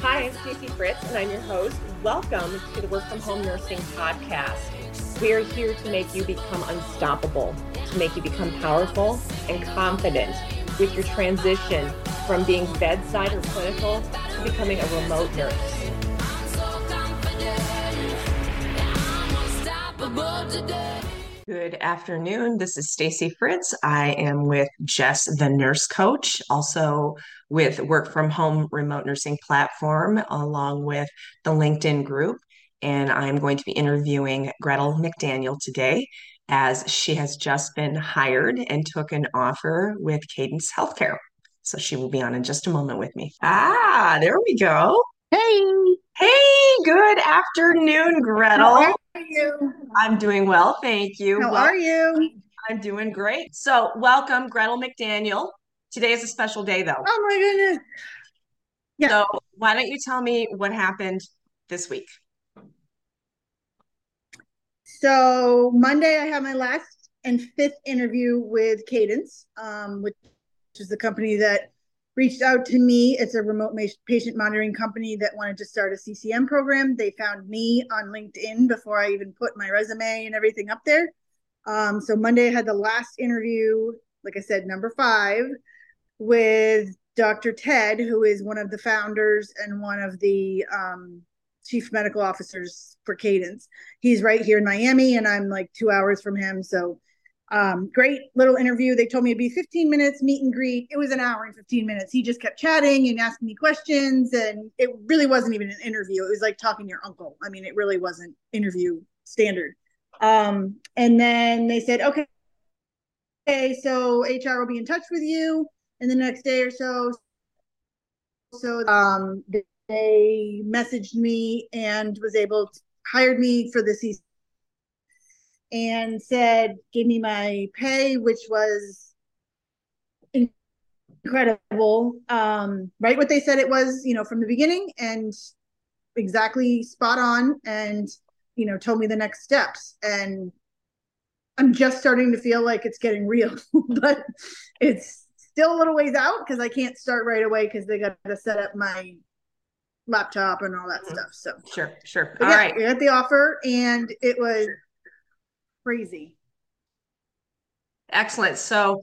Hi, I'm Stacey Fritz, and I'm your host. Welcome to the Work From Home Nursing Podcast. We are here to make you become unstoppable, to make you become powerful and confident with your transition from being bedside or clinical to becoming a remote nurse. Good afternoon. This is Stacy Fritz. I am with Jess, the nurse coach, also with Work from Home Remote Nursing Platform, along with the LinkedIn group. And I'm going to be interviewing Gretel McDaniel today as she has just been hired and took an offer with Cadence Healthcare. So she will be on in just a moment with me. Ah, there we go. Hey. Hey, good afternoon, Gretel. You? I'm doing well, thank you. How Well, are you? I'm doing great. So, welcome, Gretel McDaniel. Today is a special day, though. Oh my goodness. Yeah. So, why don't you tell me what happened this week? So Monday I had my last and fifth interview with Cadence, um, which is the company that reached out to me. It's a remote patient monitoring company that wanted to start a CCM program. They found me on LinkedIn before I even put my resume and everything up there. Um, so Monday I had the last interview, like I said, number five, with Dr. Ted, who is one of the founders and one of the um, chief medical officers for Cadence. He's right here in Miami, and I'm like two hours from him. So um, great little interview. They told me it'd be 15 minutes meet and greet. It was an hour and 15 minutes. He just kept chatting and asking me questions, and it really wasn't even an interview. It was like talking to your uncle. I mean, it really wasn't interview standard. Um, and then they said, okay, okay, so HR will be in touch with you in the next day or so. So um, they messaged me and was able to hired me for the season and said gave me my pay which was incredible um, right what they said it was you know from the beginning and exactly spot on and you know told me the next steps and i'm just starting to feel like it's getting real but it's still a little ways out because i can't start right away because they got to set up my laptop and all that Mhm. stuff so Sure, sure. but All yeah, right. we got the offer and it was crazy. Excellent. So,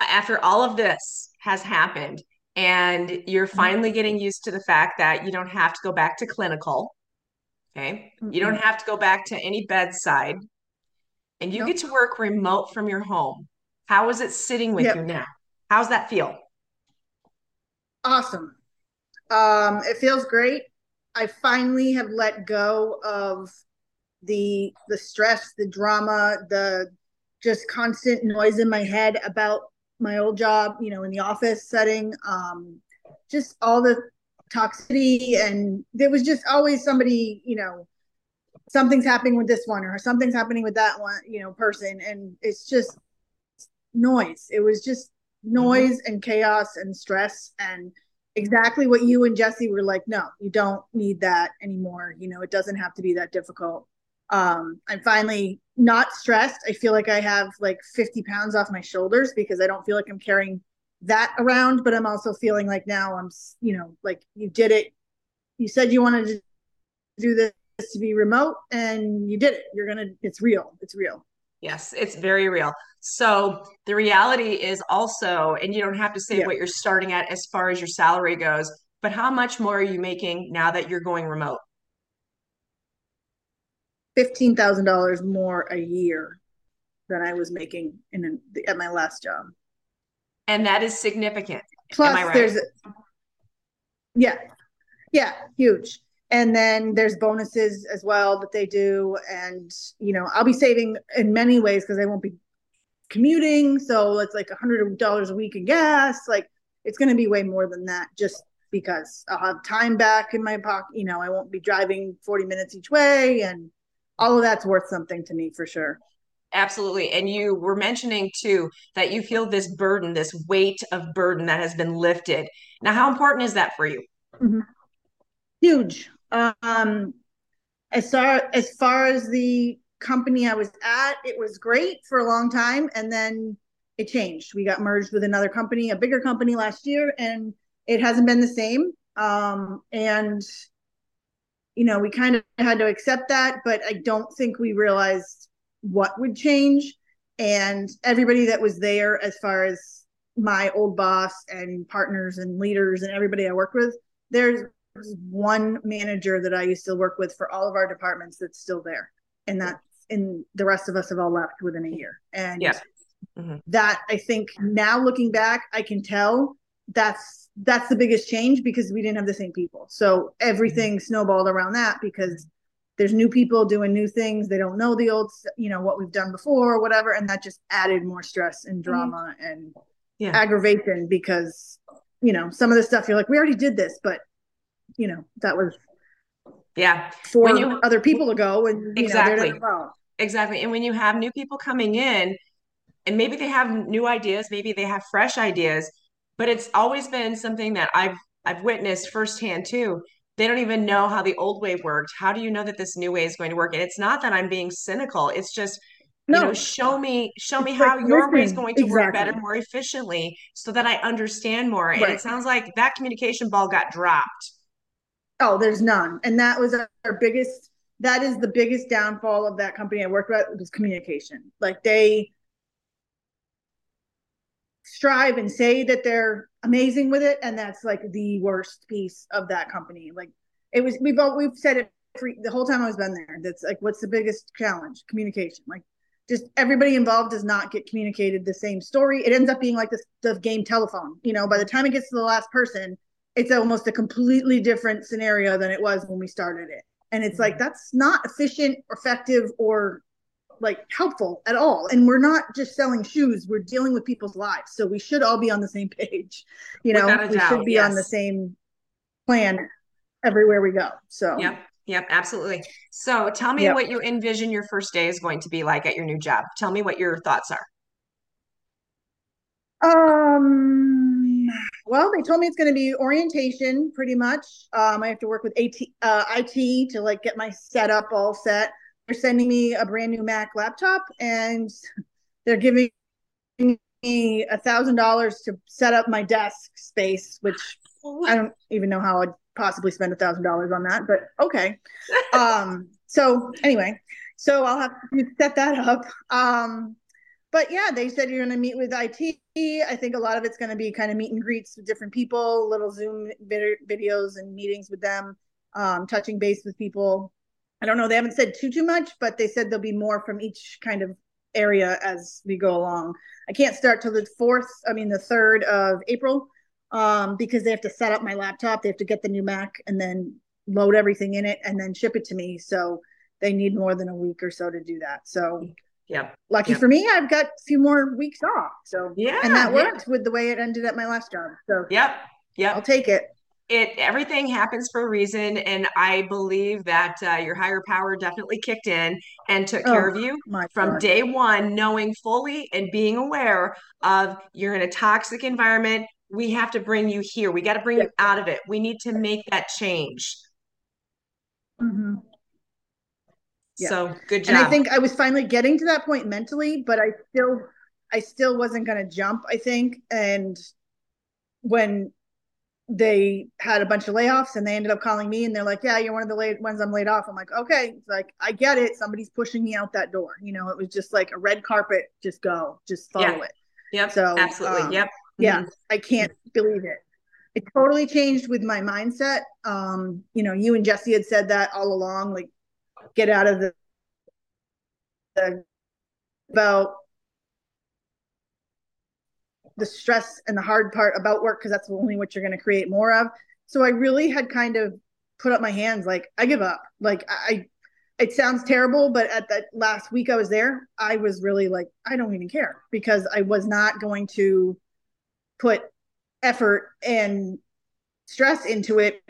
after all of this has happened, and you're Mm-hmm. finally getting used to the fact that you don't have to go back to clinical, okay? You don't have to go back to any bedside, and you Nope. get to work remote from your home. How is it sitting with Yep. you now? How's that feel? Awesome. Um, it feels great. I finally have let go of the the stress, the drama, the just constant noise in my head about my old job, you know, in the office setting. Um, just all the toxicity and there was just always somebody, you know, something's happening with this one or something's happening with that one, you know, person. And it's just noise. It was just noise and chaos and stress and exactly what you and Jesse were like, no, you don't need that anymore. You know, it doesn't have to be that difficult. Um, I'm finally not stressed. I feel like I have like 50 pounds off my shoulders because I don't feel like I'm carrying that around, but I'm also feeling like now I'm, you know, like you did it. You said you wanted to do this to be remote and you did it. You're going to, it's real. It's real. Yes, it's very real. So the reality is also, and you don't have to say Yeah. what you're starting at as far as your salary goes, but how much more are you making now that you're going remote? $15,000 more a year than I was making in an, at my last job. And that is significant. Plus, right? there's yeah, yeah, huge. And then there's bonuses as well that they do, and you know I'll be saving in many ways because I won't be commuting, so it's like a hundred dollars a week in gas. Like it's going to be way more than that, just because I'll have time back in my pocket. You know, I won't be driving forty minutes each way, and all of that's worth something to me for sure. Absolutely. And you were mentioning too that you feel this burden, this weight of burden that has been lifted. Now, how important is that for you? Mhm. Huge. Um, as far as far as the company I was at, it was great for a long time, and then it changed. We got merged with another company, a bigger company last year, and it hasn't been the same. Um, and you know, we kind of had to accept that, but I don't think we realized what would change. And everybody that was there, as far as my old boss and partners and leaders and everybody I worked with, there's one manager that I used to work with for all of our departments that's still there. And that and the rest of us have all left within a year. And yeah. mm-hmm. that I think now looking back, I can tell that's that's the biggest change because we didn't have the same people. So everything mm-hmm. snowballed around that because there's new people doing new things. They don't know the old, you know, what we've done before or whatever. And that just added more stress and mm-hmm. drama and yeah. aggravation because, you know, some of the stuff you're like, we already did this, but, you know, that was yeah for you, other people to go and exactly know, exactly and when you have new people coming in and maybe they have new ideas maybe they have fresh ideas but it's always been something that I've I've witnessed firsthand too. They don't even know how the old way worked. How do you know that this new way is going to work? And it's not that I'm being cynical. It's just no. you know show me show me it's how like, your way is going to exactly. work better more efficiently so that i understand more right. and it sounds like that communication ball got dropped oh there's none and that was our biggest that is the biggest downfall of that company i worked with was communication like they strive and say that they're amazing with it, and that's like the worst piece of that company. Like it was, we've all, we've said it for, the whole time I was been there. That's like, what's the biggest challenge? Communication. Like just everybody involved does not get communicated the same story. It ends up being like this the game telephone. You know, by the time it gets to the last person, it's almost a completely different scenario than it was when we started it. And it's like mm-hmm. that's not efficient, effective, or like helpful at all. And we're not just selling shoes, we're dealing with people's lives. So we should all be on the same page. You know, we doubt, should be yes. on the same plan everywhere we go. So Yep. Yep, absolutely. So tell me yep. what you envision your first day is going to be like at your new job. Tell me what your thoughts are. Um well, they told me it's going to be orientation pretty much. Um, I have to work with AT, uh, IT to like get my setup all set they're sending me a brand new Mac laptop and they're giving me a thousand dollars to set up my desk space, which I don't even know how I'd possibly spend a thousand dollars on that, but okay. um, so anyway, so I'll have to set that up. Um, but yeah, they said you're going to meet with IT. I think a lot of it's going to be kind of meet and greets with different people, little Zoom vid- videos and meetings with them, um, touching base with people. I don't know. They haven't said too too much, but they said there'll be more from each kind of area as we go along. I can't start till the fourth. I mean the third of April, um, because they have to set up my laptop. They have to get the new Mac and then load everything in it and then ship it to me. So they need more than a week or so to do that. So yeah, lucky yep. for me, I've got a few more weeks off. So yeah, and that worked yeah. with the way it ended at my last job. So yep, yeah, I'll take it it everything happens for a reason and i believe that uh, your higher power definitely kicked in and took oh, care of you from God. day one knowing fully and being aware of you're in a toxic environment we have to bring you here we got to bring yeah. you out of it we need to make that change mm-hmm. yeah. so good job and i think i was finally getting to that point mentally but i still i still wasn't going to jump i think and when they had a bunch of layoffs and they ended up calling me and they're like, yeah, you're one of the late ones I'm laid off. I'm like, okay. It's like, I get it. Somebody's pushing me out that door. You know, it was just like a red carpet. Just go, just follow yeah. it. Yep. So absolutely. Um, yep. Mm-hmm. Yeah. I can't believe it. It totally changed with my mindset. Um, you know, you and Jesse had said that all along, like get out of the, the about the stress and the hard part about work because that's only what you're going to create more of. So I really had kind of put up my hands like I give up. Like I it sounds terrible, but at that last week I was there, I was really like I don't even care because I was not going to put effort and stress into it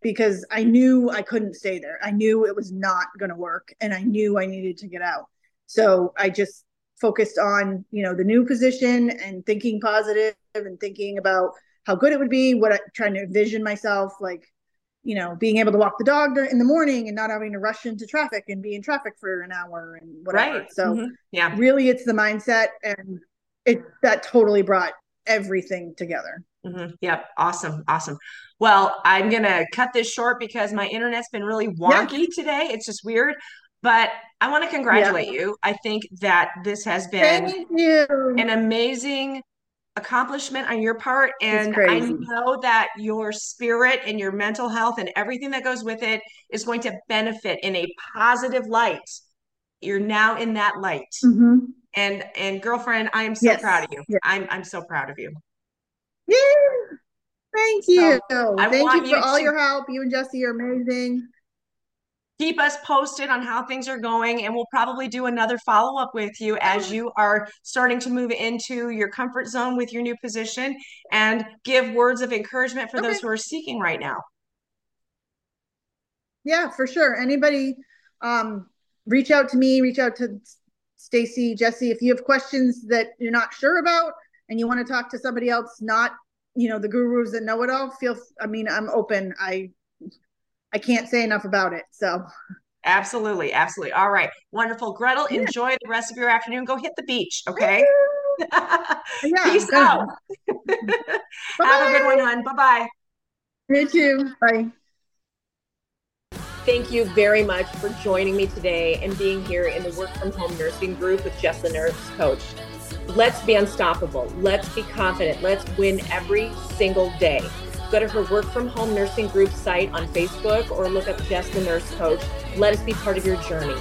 because I knew I couldn't stay there. I knew it was not going to work and I knew I needed to get out. So I just focused on you know the new position and thinking positive and thinking about how good it would be what i trying to envision myself like you know being able to walk the dog in the morning and not having to rush into traffic and be in traffic for an hour and whatever right. so mm-hmm. yeah really it's the mindset and it that totally brought everything together Mm-hmm. Yep. Awesome. Awesome. Well, I'm going to cut this short because my internet's been really wonky yeah. today. It's just weird. But I want to congratulate yeah. you. I think that this has been an amazing accomplishment on your part. And I know that your spirit and your mental health and everything that goes with it is going to benefit in a positive light. You're now in that light. Mm-hmm. And and girlfriend, I am so yes. proud of you. Yes. I'm I'm so proud of you. Yeah. Thank you. So Thank you for you all to- your help. You and Jesse are amazing keep us posted on how things are going and we'll probably do another follow-up with you as you are starting to move into your comfort zone with your new position and give words of encouragement for okay. those who are seeking right now. Yeah for sure. Anybody um, reach out to me reach out to stacy jesse. If you have questions that you're not sure about and you want to talk to somebody else not you know the gurus that know it all feel i mean i'm open. I I can't say enough about it. So absolutely, absolutely. All right, wonderful, Gretel. Yeah. Enjoy the rest of your afternoon. Go hit the beach, okay? yeah, Peace out. Have a good one, hon. Bye bye. You too. Bye. Thank you very much for joining me today and being here in the work from home nursing group with Jess the Nurse Coach. Let's be unstoppable. Let's be confident. Let's win every single day. Go to her work from home nursing group site on Facebook or look up Jess the Nurse Coach. Let us be part of your journey.